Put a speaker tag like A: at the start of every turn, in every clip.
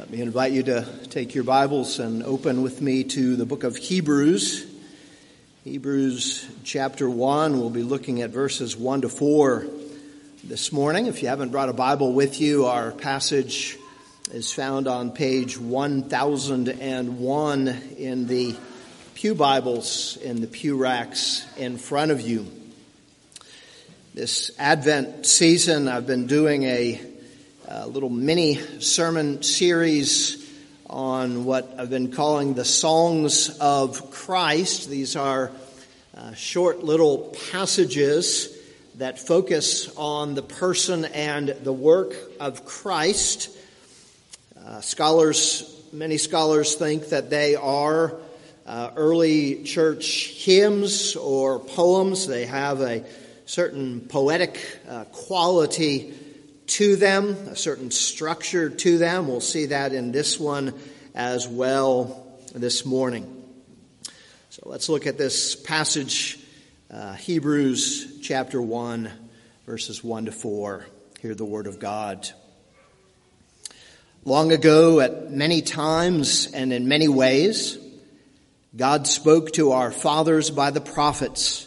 A: Let me invite you to take your Bibles and open with me to the book of Hebrews. Hebrews chapter 1, we'll be looking at verses 1 to 4 this morning. If you haven't brought a Bible with you, our passage is found on page 1001 in the Pew Bibles in the pew racks in front of you. This Advent season, I've been doing a a little mini sermon series on what I've been calling the Songs of Christ. These are uh, short little passages that focus on the person and the work of Christ. Uh, scholars, many scholars think that they are uh, early church hymns or poems. They have a certain poetic uh, quality to them, a certain structure to them. We'll see that in this one as well this morning. So let's look at this passage, uh, Hebrews chapter 1, verses 1 to 4. Hear the word of God. Long ago, at many times and in many ways, God spoke to our fathers by the prophets.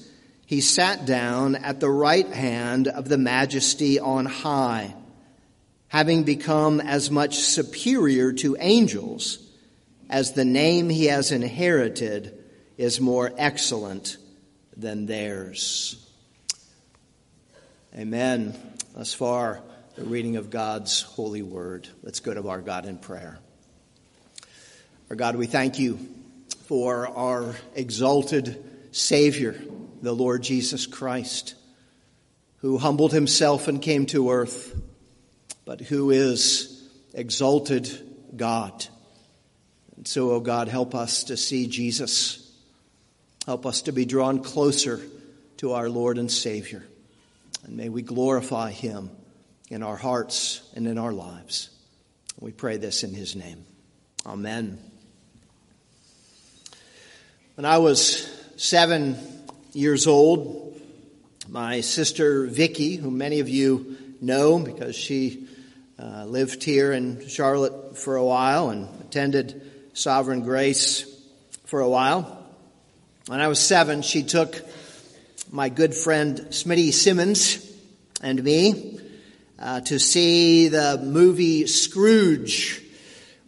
A: he sat down at the right hand of the majesty on high, having become as much superior to angels as the name he has inherited is more excellent than theirs. Amen. Thus far, the reading of God's holy word. Let's go to our God in prayer. Our God, we thank you for our exalted Savior the Lord Jesus Christ, who humbled himself and came to earth, but who is exalted God. And so, O oh God, help us to see Jesus. Help us to be drawn closer to our Lord and Savior. And may we glorify him in our hearts and in our lives. We pray this in his name. Amen. When I was seven years old. My sister Vicky, who many of you know because she uh, lived here in Charlotte for a while and attended Sovereign Grace for a while. When I was seven, she took my good friend Smitty Simmons and me uh, to see the movie Scrooge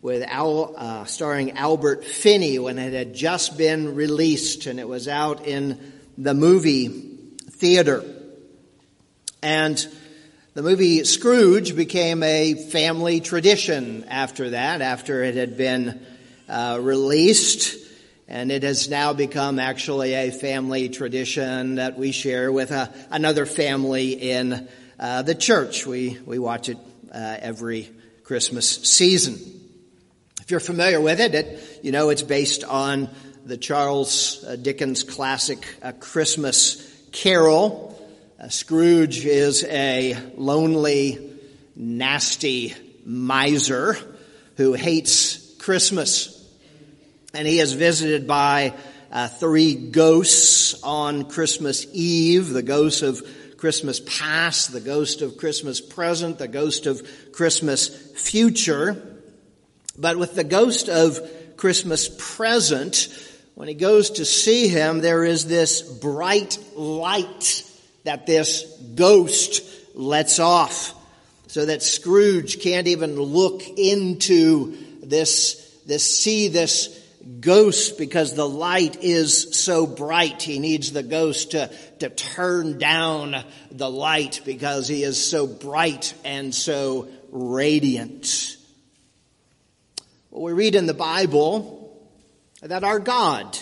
A: with Al, uh, starring Albert Finney when it had just been released and it was out in the movie theater. And the movie Scrooge became a family tradition after that, after it had been uh, released. And it has now become actually a family tradition that we share with a, uh, another family in uh, the church. We, we watch it uh, every Christmas season. If you're familiar with it, it, you know it's based on the Charles uh, Dickens classic A Christmas Carol. Uh, Scrooge is a lonely, nasty miser who hates Christmas. And he is visited by uh, three ghosts on Christmas Eve the ghost of Christmas past, the ghost of Christmas present, the ghost of Christmas future. But with the ghost of Christmas present, when he goes to see him, there is this bright light that this ghost lets off so that Scrooge can't even look into this, this, see this ghost because the light is so bright. He needs the ghost to, to turn down the light because he is so bright and so radiant. What we read in the Bible that our God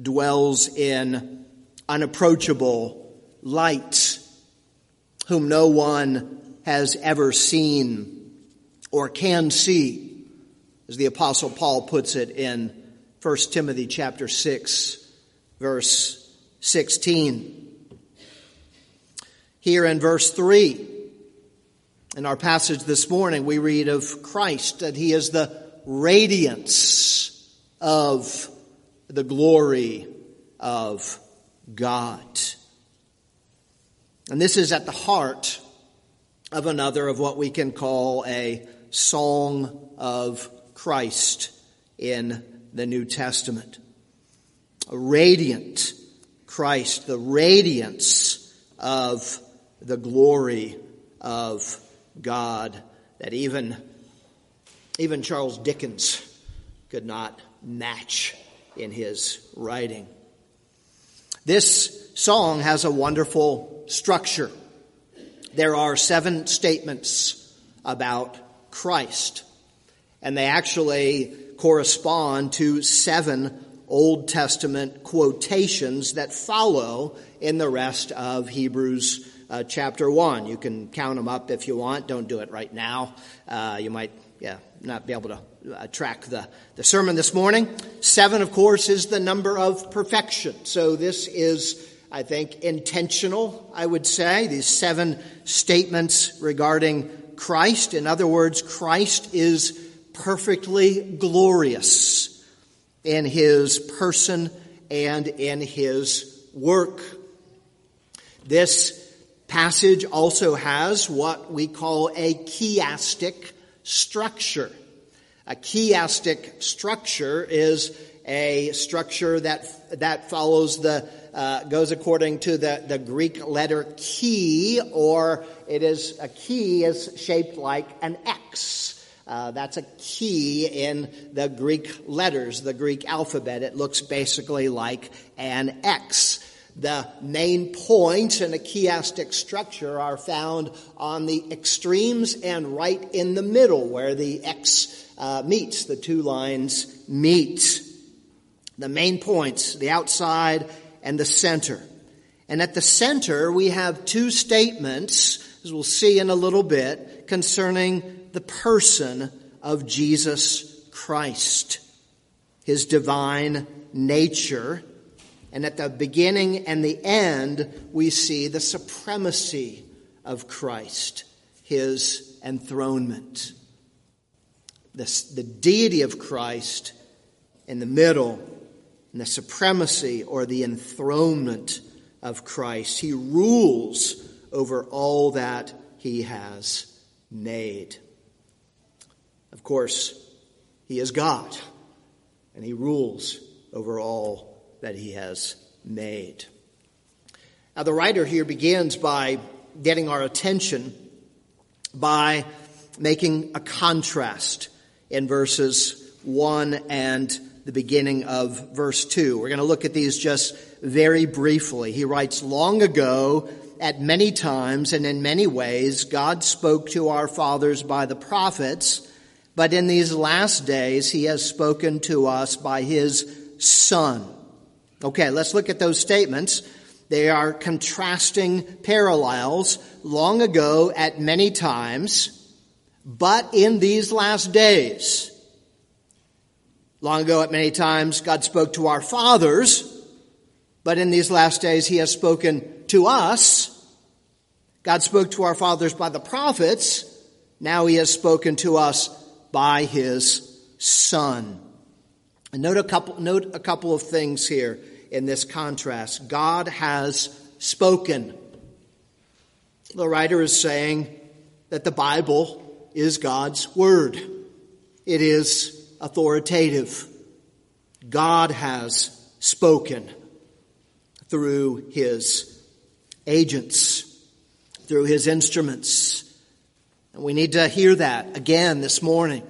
A: dwells in unapproachable light, whom no one has ever seen or can see, as the apostle Paul puts it in 1 Timothy chapter 6 verse 16. Here in verse 3, in our passage this morning, we read of Christ, that he is the radiance of the glory of God. And this is at the heart of another of what we can call a song of Christ in the New Testament. A radiant Christ, the radiance of the glory of God that even, even Charles Dickens could not match in his writing. This song has a wonderful structure. There are seven statements about Christ, and they actually correspond to seven Old Testament quotations that follow in the rest of Hebrews uh, chapter 1. You can count them up if you want. Don't do it right now. Uh, you might yeah, not be able to uh, track the, the sermon this morning. Seven, of course, is the number of perfection. So this is, I think, intentional, I would say. These seven statements regarding Christ. In other words, Christ is perfectly glorious in his person and in his work. This passage also has what we call a chiastic structure. A chiastic structure is a structure that that follows the uh, goes according to the, the Greek letter chi, or it is a key is shaped like an X. Uh, that's a key in the Greek letters, the Greek alphabet. It looks basically like an X. The main points in a chiastic structure are found on the extremes and right in the middle where the X uh, meets, the two lines meet. The main points, the outside and the center. And at the center, we have two statements, as we'll see in a little bit, concerning the person of Jesus Christ, his divine nature. And at the beginning and the end, we see the supremacy of Christ, his enthronement. The, the deity of Christ in the middle, and the supremacy or the enthronement of Christ. He rules over all that he has made. Of course, He is God, and He rules over all that He has made. Now, the writer here begins by getting our attention by making a contrast in verses 1 and the beginning of verse 2. We're going to look at these just very briefly. He writes, Long ago, at many times and in many ways, God spoke to our fathers by the prophets but in these last days, he has spoken to us by his Son. Okay, let's look at those statements. They are contrasting parallels. Long ago, at many times, but in these last days. Long ago, at many times, God spoke to our fathers, but in these last days, He has spoken to us. God spoke to our fathers by the prophets. Now He has spoken to us by his son. Note a couple, note a couple of things here in this contrast. God has spoken. The writer is saying that the Bible is God's word. It is authoritative. God has spoken through his agents, through his instruments. And we need to hear that again this morning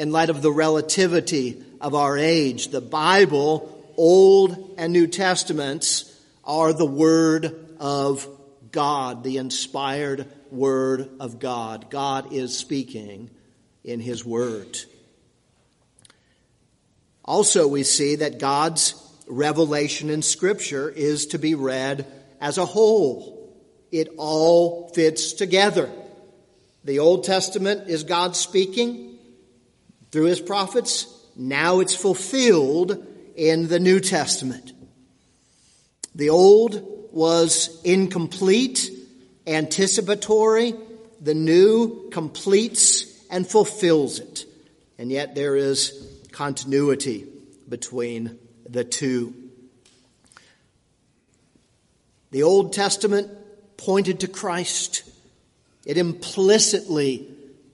A: in light of the relativity of our age. The Bible, Old and New Testaments, are the Word of God, the inspired Word of God. God is speaking in His Word. Also, we see that God's revelation in Scripture is to be read as a whole. It all fits together. The Old Testament is God speaking through his prophets. Now it's fulfilled in the New Testament. The Old was incomplete, anticipatory. The New completes and fulfills it. And yet there is continuity between the two. The Old Testament pointed to Christ. It implicitly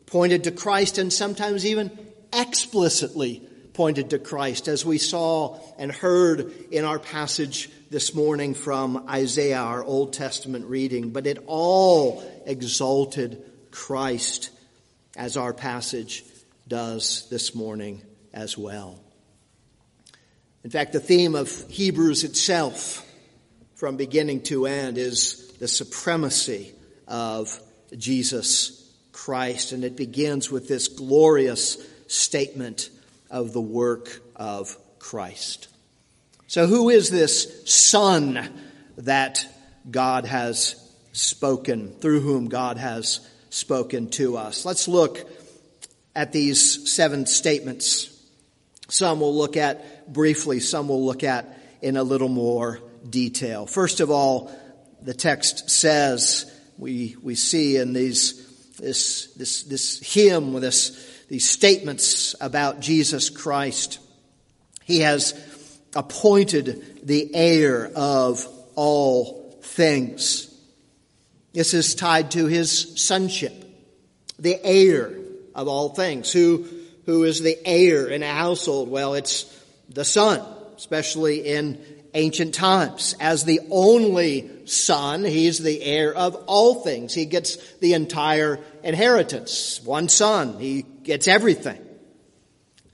A: pointed to Christ and sometimes even explicitly pointed to Christ, as we saw and heard in our passage this morning from Isaiah, our Old Testament reading. But it all exalted Christ, as our passage does this morning as well. In fact, the theme of Hebrews itself, from beginning to end, is the supremacy of Jesus Christ. And it begins with this glorious statement of the work of Christ. So, who is this Son that God has spoken, through whom God has spoken to us? Let's look at these seven statements. Some we'll look at briefly, some we'll look at in a little more detail. First of all, the text says, we, we see in these, this, this, this hymn, this, these statements about Jesus Christ, He has appointed the heir of all things. This is tied to His sonship, the heir of all things. Who, who is the heir in a household? Well, it's the son, especially in ancient times. As the only son, he's the heir of all things. He gets the entire inheritance. One son, he gets everything.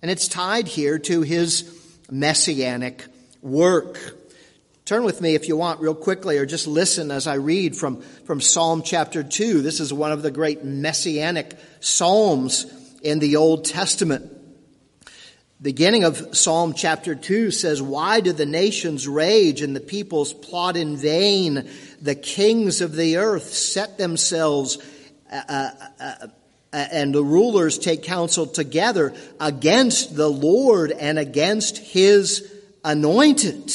A: And it's tied here to his messianic work. Turn with me if you want real quickly or just listen as I read from, from Psalm chapter 2. This is one of the great messianic psalms in the Old Testament beginning of Psalm chapter 2 says, Why do the nations rage and the peoples plot in vain? The kings of the earth set themselves uh, uh, uh, and the rulers take counsel together against the Lord and against his anointed.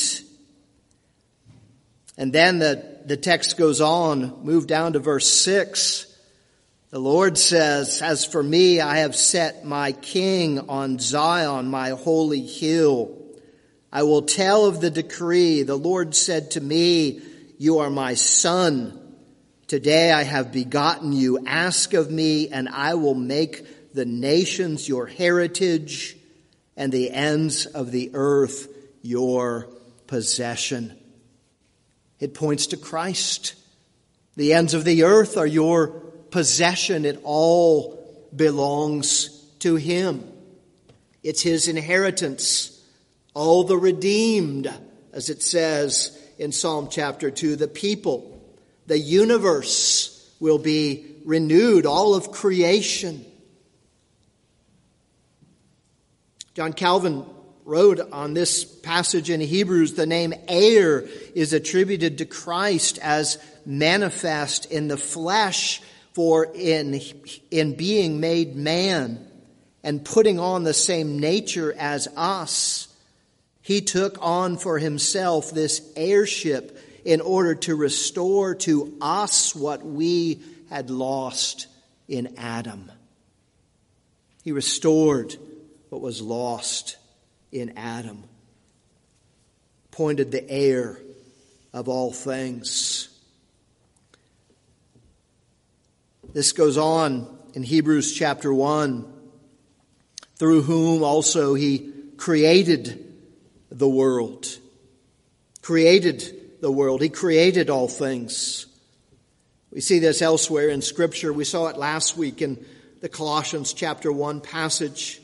A: And then the, the text goes on, move down to verse 6. The Lord says, As for me, I have set my king on Zion, my holy hill. I will tell of the decree. The Lord said to me, You are my son. Today I have begotten you. Ask of me, and I will make the nations your heritage and the ends of the earth your possession. It points to Christ. The ends of the earth are your possession. It all belongs to Him. It's His inheritance. All the redeemed, as it says in Psalm chapter 2, the people, the universe will be renewed, all of creation. John Calvin wrote on this passage in Hebrews, the name heir is attributed to Christ as manifest in the flesh for in, in being made man and putting on the same nature as us, he took on for himself this heirship in order to restore to us what we had lost in Adam. He restored what was lost in Adam, pointed the heir of all things. This goes on in Hebrews chapter 1, through whom also he created the world. Created the world. He created all things. We see this elsewhere in Scripture. We saw it last week in the Colossians chapter 1 passage.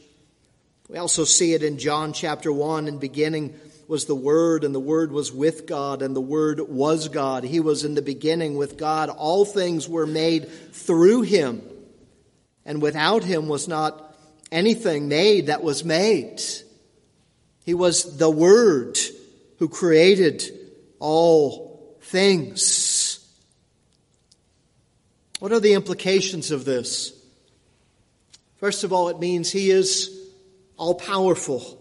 A: We also see it in John chapter 1 and beginning was the Word, and the Word was with God, and the Word was God. He was in the beginning with God. All things were made through Him, and without Him was not anything made that was made. He was the Word who created all things. What are the implications of this? First of all, it means He is all powerful.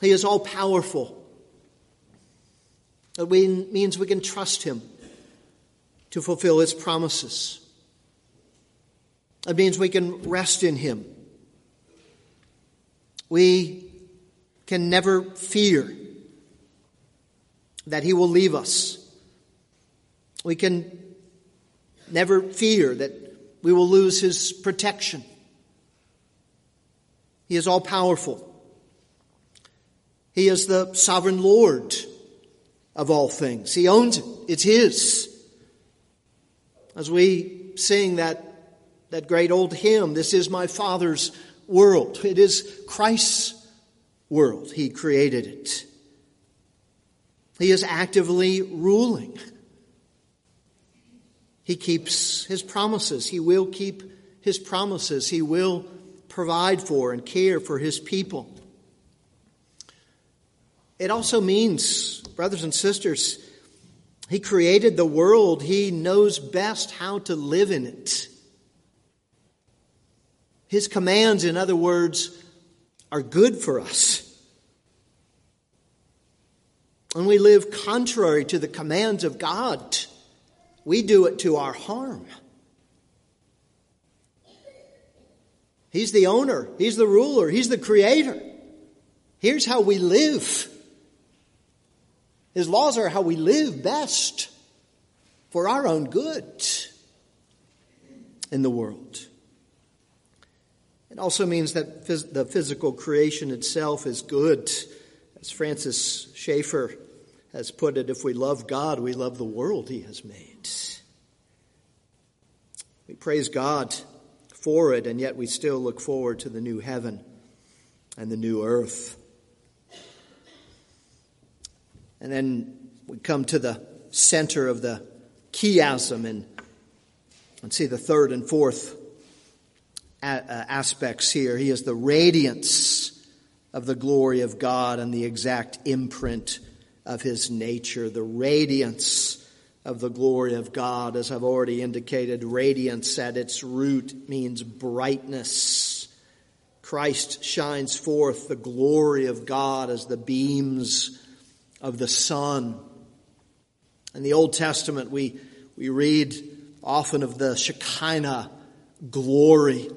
A: He is all powerful. It means we can trust Him to fulfill His promises. It means we can rest in Him. We can never fear that He will leave us. We can never fear that we will lose His protection. He is all powerful. He is the sovereign Lord of all things. He owns it. It's His. As we sing that, that great old hymn, This is my Father's world. It is Christ's world. He created it. He is actively ruling. He keeps his promises. He will keep his promises. He will provide for and care for his people. It also means, brothers and sisters, he created the world. He knows best how to live in it. His commands, in other words, are good for us. When we live contrary to the commands of God, we do it to our harm. He's the owner, He's the ruler, He's the creator. Here's how we live. His laws are how we live best for our own good in the world. It also means that phys- the physical creation itself is good. As Francis Schaeffer has put it, if we love God, we love the world he has made. We praise God for it, and yet we still look forward to the new heaven and the new earth. And then we come to the center of the chiasm and, and see the third and fourth uh, aspects here. He is the radiance of the glory of God and the exact imprint of his nature, the radiance of the glory of God. As I've already indicated, radiance at its root means brightness. Christ shines forth the glory of God as the beams of the sun. In the Old Testament, we, we read often of the Shekinah glory.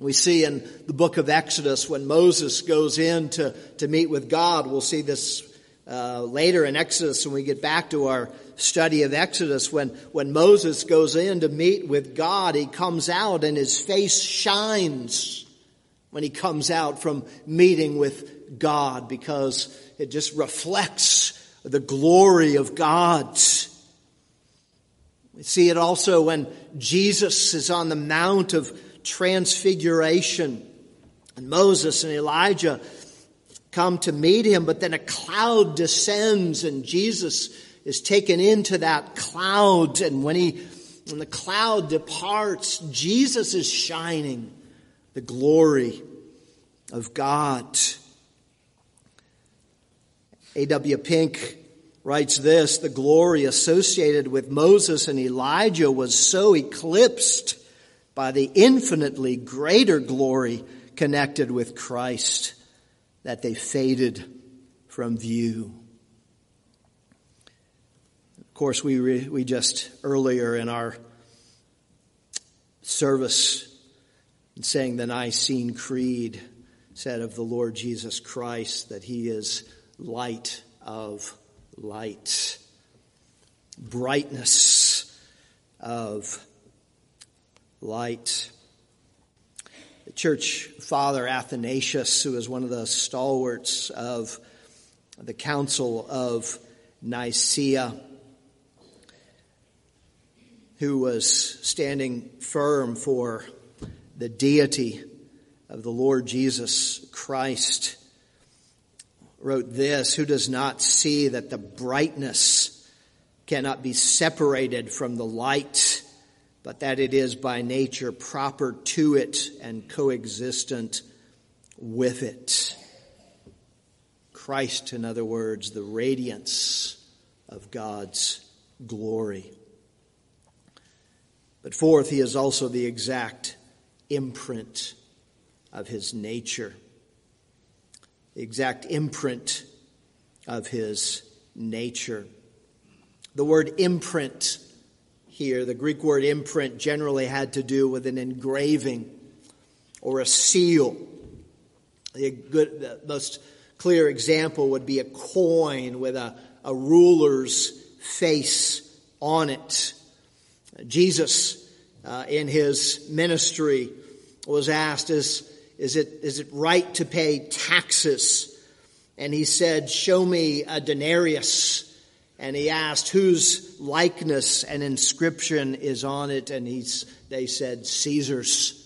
A: We see in the book of Exodus when Moses goes in to, to meet with God, we'll see this uh, later in Exodus when we get back to our study of Exodus. When, when Moses goes in to meet with God, he comes out and his face shines when he comes out from meeting with God because it just reflects the glory of God. We see it also when Jesus is on the Mount of transfiguration. And Moses and Elijah come to meet him, but then a cloud descends and Jesus is taken into that cloud. And when he, when the cloud departs, Jesus is shining the glory of God. A.W. Pink writes this The glory associated with Moses and Elijah was so eclipsed by the infinitely greater glory connected with Christ that they faded from view. Of course, we, re, we just earlier in our service, in saying the Nicene Creed, said of the Lord Jesus Christ that he is light of light, brightness of light. The church father Athanasius, who is one of the stalwarts of the Council of Nicaea, who was standing firm for the deity of the Lord Jesus Christ, wrote this Who does not see that the brightness cannot be separated from the light? but that it is by nature proper to it and coexistent with it. Christ, in other words, the radiance of God's glory. But fourth, he is also the exact imprint of his nature. Exact imprint of his nature. The word imprint here, the Greek word imprint, generally had to do with an engraving or a seal. The, good, the most clear example would be a coin with a, a ruler's face on it. Jesus, uh, in his ministry, was asked, is, is, it, is it right to pay taxes? And he said, Show me a denarius. And he asked, Whose likeness and inscription is on it? And he's, they said, Caesar's.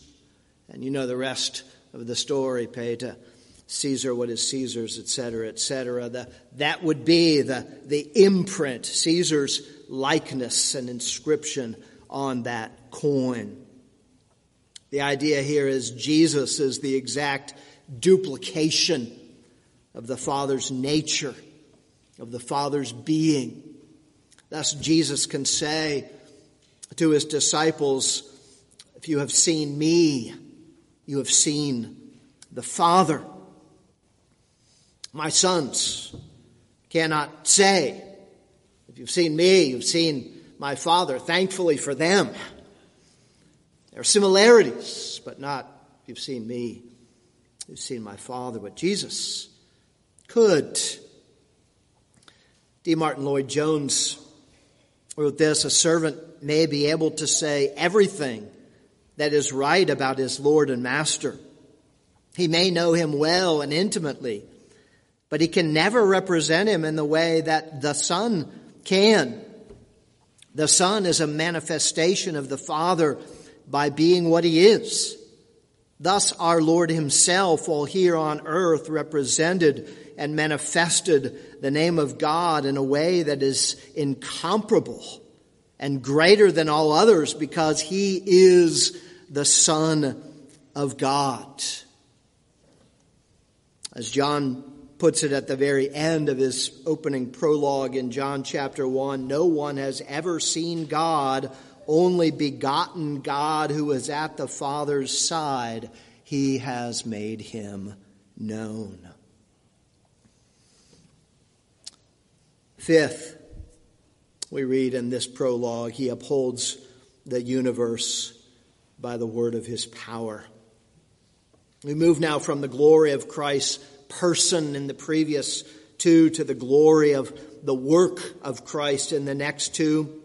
A: And you know the rest of the story. Pay to Caesar what is Caesar's, etc., etc. The, that would be the, the imprint, Caesar's likeness and inscription on that coin. The idea here is Jesus is the exact duplication of the Father's nature, of the Father's being. Thus, Jesus can say to his disciples, If you have seen me, you have seen the Father. My sons cannot say, If you've seen me, you've seen my Father. Thankfully for them. There are similarities, but not you've seen me, you've seen my Father. But Jesus could. D. Martyn Lloyd Jones wrote this A servant may be able to say everything that is right about his Lord and Master. He may know him well and intimately, but he can never represent him in the way that the Son can. The Son is a manifestation of the Father by being what he is. Thus, our Lord himself, while here on earth, represented and manifested the name of God in a way that is incomparable and greater than all others because he is the Son of God. As John puts it at the very end of his opening prologue in John chapter 1 no one has ever seen God, only begotten God who is at the Father's side. He has made him known. Fifth, we read in this prologue, he upholds the universe by the word of his power. We move now from the glory of Christ's person in the previous two to the glory of the work of Christ in the next two.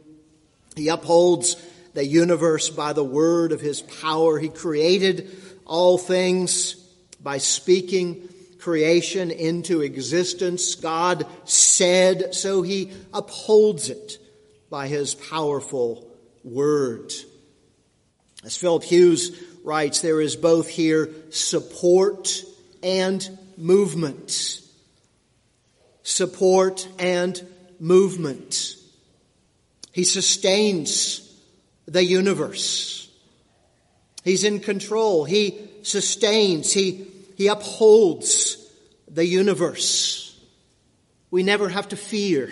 A: He upholds the universe by the word of his power. He created all things by speaking creation into existence. God said, so he upholds it by his powerful word. As Philip Hughes writes, there is both here support and movement. Support and movement. He sustains the universe. He's in control. He sustains. He he upholds the universe. We never have to fear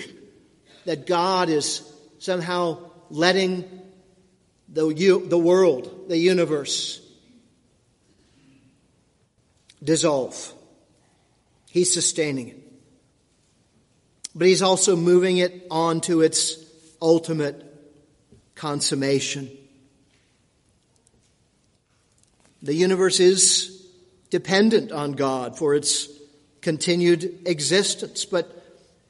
A: that God is somehow letting the, the world, the universe, dissolve. He's sustaining it. But he's also moving it on to its ultimate consummation. The universe is dependent on God for its continued existence. But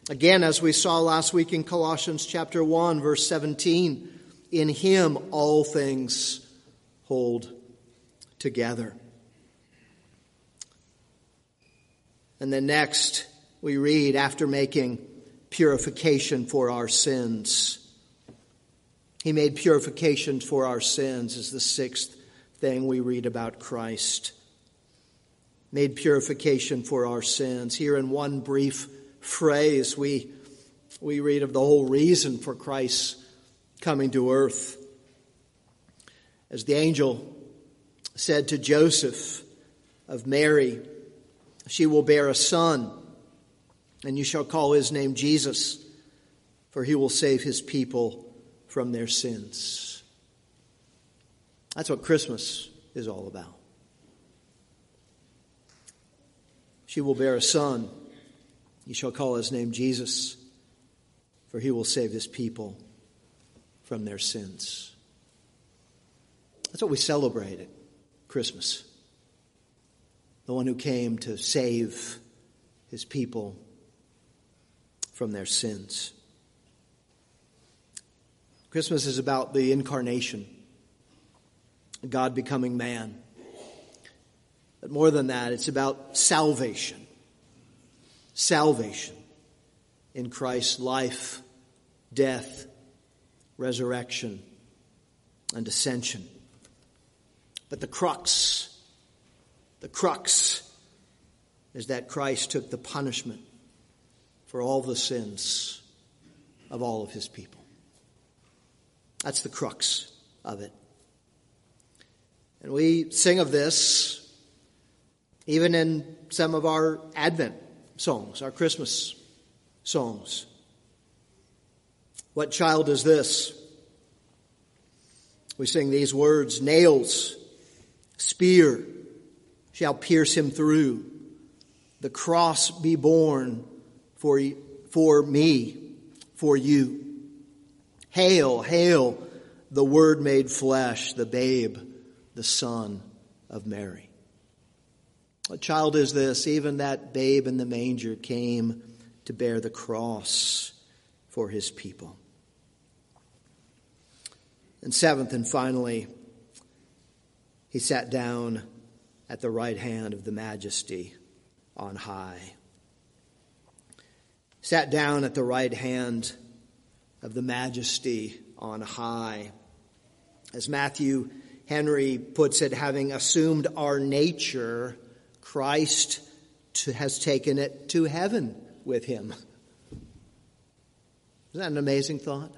A: again, as we saw last week in Colossians chapter 1, verse 17, in him all things hold together. And then next, we read, after making purification for our sins, he made purification for our sins, is the sixth thing we read about Christ made purification for our sins. Here in one brief phrase, we, we read of the whole reason for Christ's coming to earth. As the angel said to Joseph of Mary, she will bear a son, and you shall call his name Jesus, for he will save his people from their sins. That's what Christmas is all about. She will bear a son. He shall call his name Jesus, for he will save his people from their sins. That's what we celebrate at Christmas. The one who came to save his people from their sins. Christmas is about the incarnation, God becoming man. But more than that, it's about salvation. Salvation in Christ's life, death, resurrection, and ascension. But the crux, the crux is that Christ took the punishment for all the sins of all of his people. That's the crux of it. And we sing of this even in some of our Advent songs, our Christmas songs. What child is this? We sing these words Nails, spear shall pierce him through, the cross be borne for, for me, for you. Hail, hail, the Word made flesh, the babe, the Son of Mary. A child is this? Even that babe in the manger came to bear the cross for his people. And seventh and finally, he sat down at the right hand of the majesty on high. Sat down at the right hand of the majesty on high. As Matthew Henry puts it, having assumed our nature, Christ to, has taken it to heaven with him. Isn't that an amazing thought?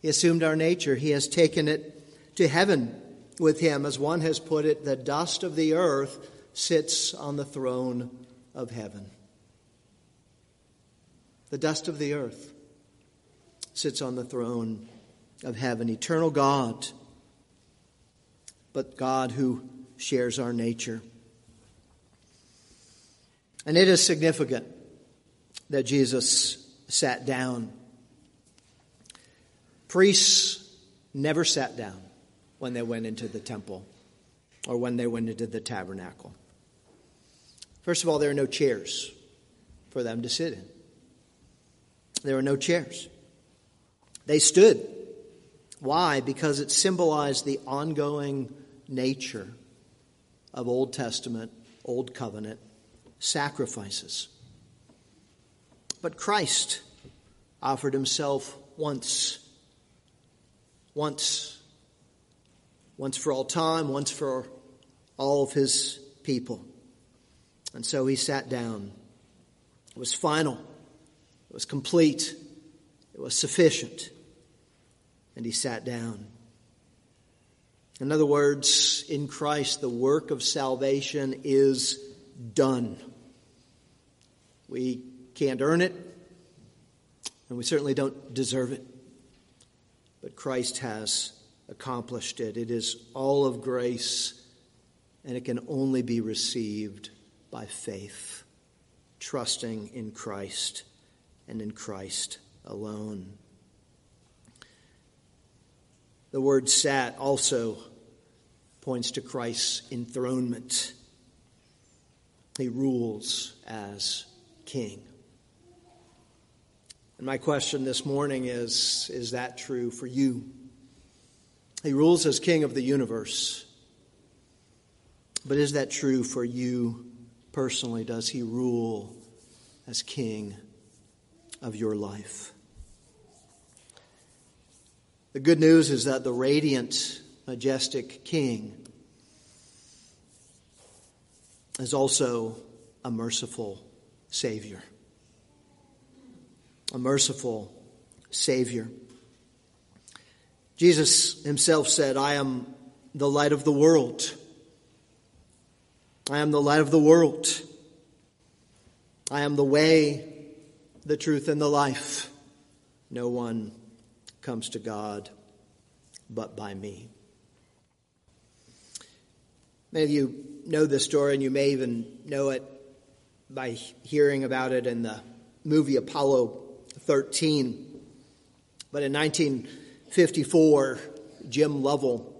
A: He assumed our nature. He has taken it to heaven with him. As one has put it, the dust of the earth sits on the throne of heaven. The dust of the earth sits on the throne of heaven. Eternal God, but God who shares our nature. And it is significant that Jesus sat down. Priests never sat down when they went into the temple or when they went into the tabernacle. First of all, there are no chairs for them to sit in. There are no chairs. They stood. Why? Because it symbolized the ongoing nature of Old Testament, Old Covenant sacrifices. But Christ offered himself once. Once. Once for all time, once for all of his people. And so he sat down. It was final. It was complete. It was sufficient. And he sat down. In other words, in Christ, the work of salvation is done. We can't earn it, and we certainly don't deserve it. But Christ has accomplished it. It is all of grace, and it can only be received by faith, trusting in Christ and in Christ alone. The word sat also points to Christ's enthronement. He rules as king. And my question this morning is Is that true for you? He rules as king of the universe. But is that true for you personally? Does he rule as king of your life? The good news is that the radiant, majestic king is also a merciful Savior. A merciful Savior. Jesus himself said, I am the light of the world. I am the light of the world. I am the way, the truth, and the life. No one comes to God but by me. Many of you know this story, and you may even know it by hearing about it in the movie Apollo 13. But in 1954, Jim Lovell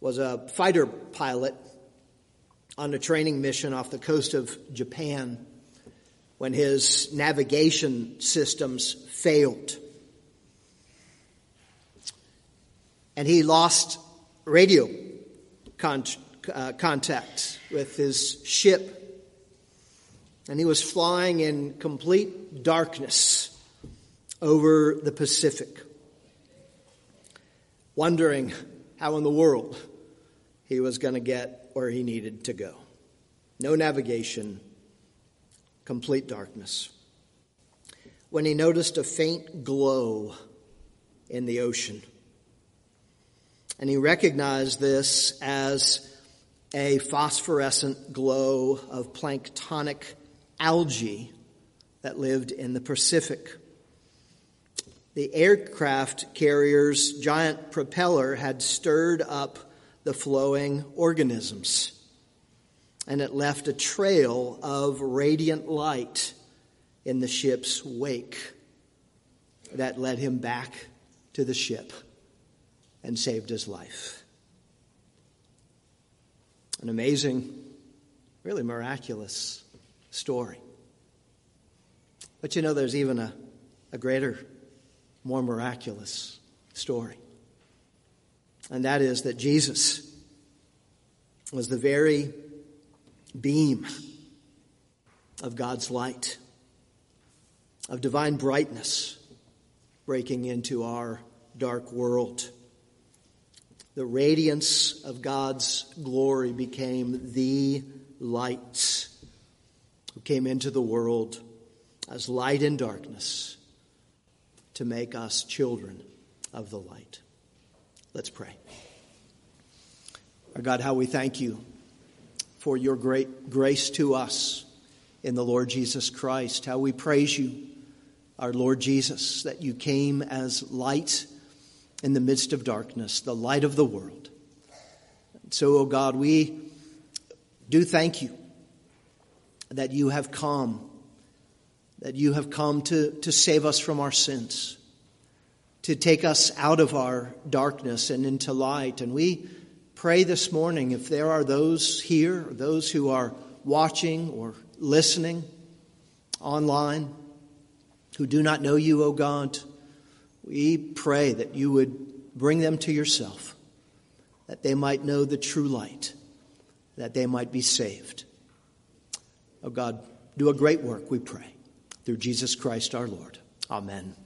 A: was a fighter pilot on a training mission off the coast of Japan when his navigation systems failed. And he lost radio con- uh, contact with his ship. And he was flying in complete darkness over the Pacific, wondering how in the world he was going to get where he needed to go. No navigation, complete darkness. When he noticed a faint glow in the ocean, and he recognized this as a phosphorescent glow of planktonic algae that lived in the Pacific. The aircraft carrier's giant propeller had stirred up the flowing organisms, and it left a trail of radiant light in the ship's wake that led him back to the ship and saved his life. An amazing, really miraculous story. But you know, there's even a, a greater, more miraculous story. And that is that Jesus was the very beam of God's light, of divine brightness breaking into our dark world the radiance of God's glory became the light who came into the world as light in darkness to make us children of the light. Let's pray. Our God, how we thank you for your great grace to us in the Lord Jesus Christ. How we praise you, our Lord Jesus, that you came as light in the midst of darkness, the light of the world. So, O oh God, we do thank you that you have come, that you have come to, to save us from our sins, to take us out of our darkness and into light. And we pray this morning if there are those here, those who are watching or listening online, who do not know you, O oh God, we pray that you would bring them to yourself, that they might know the true light, that they might be saved. Oh God, do a great work, we pray, through Jesus Christ our Lord. Amen.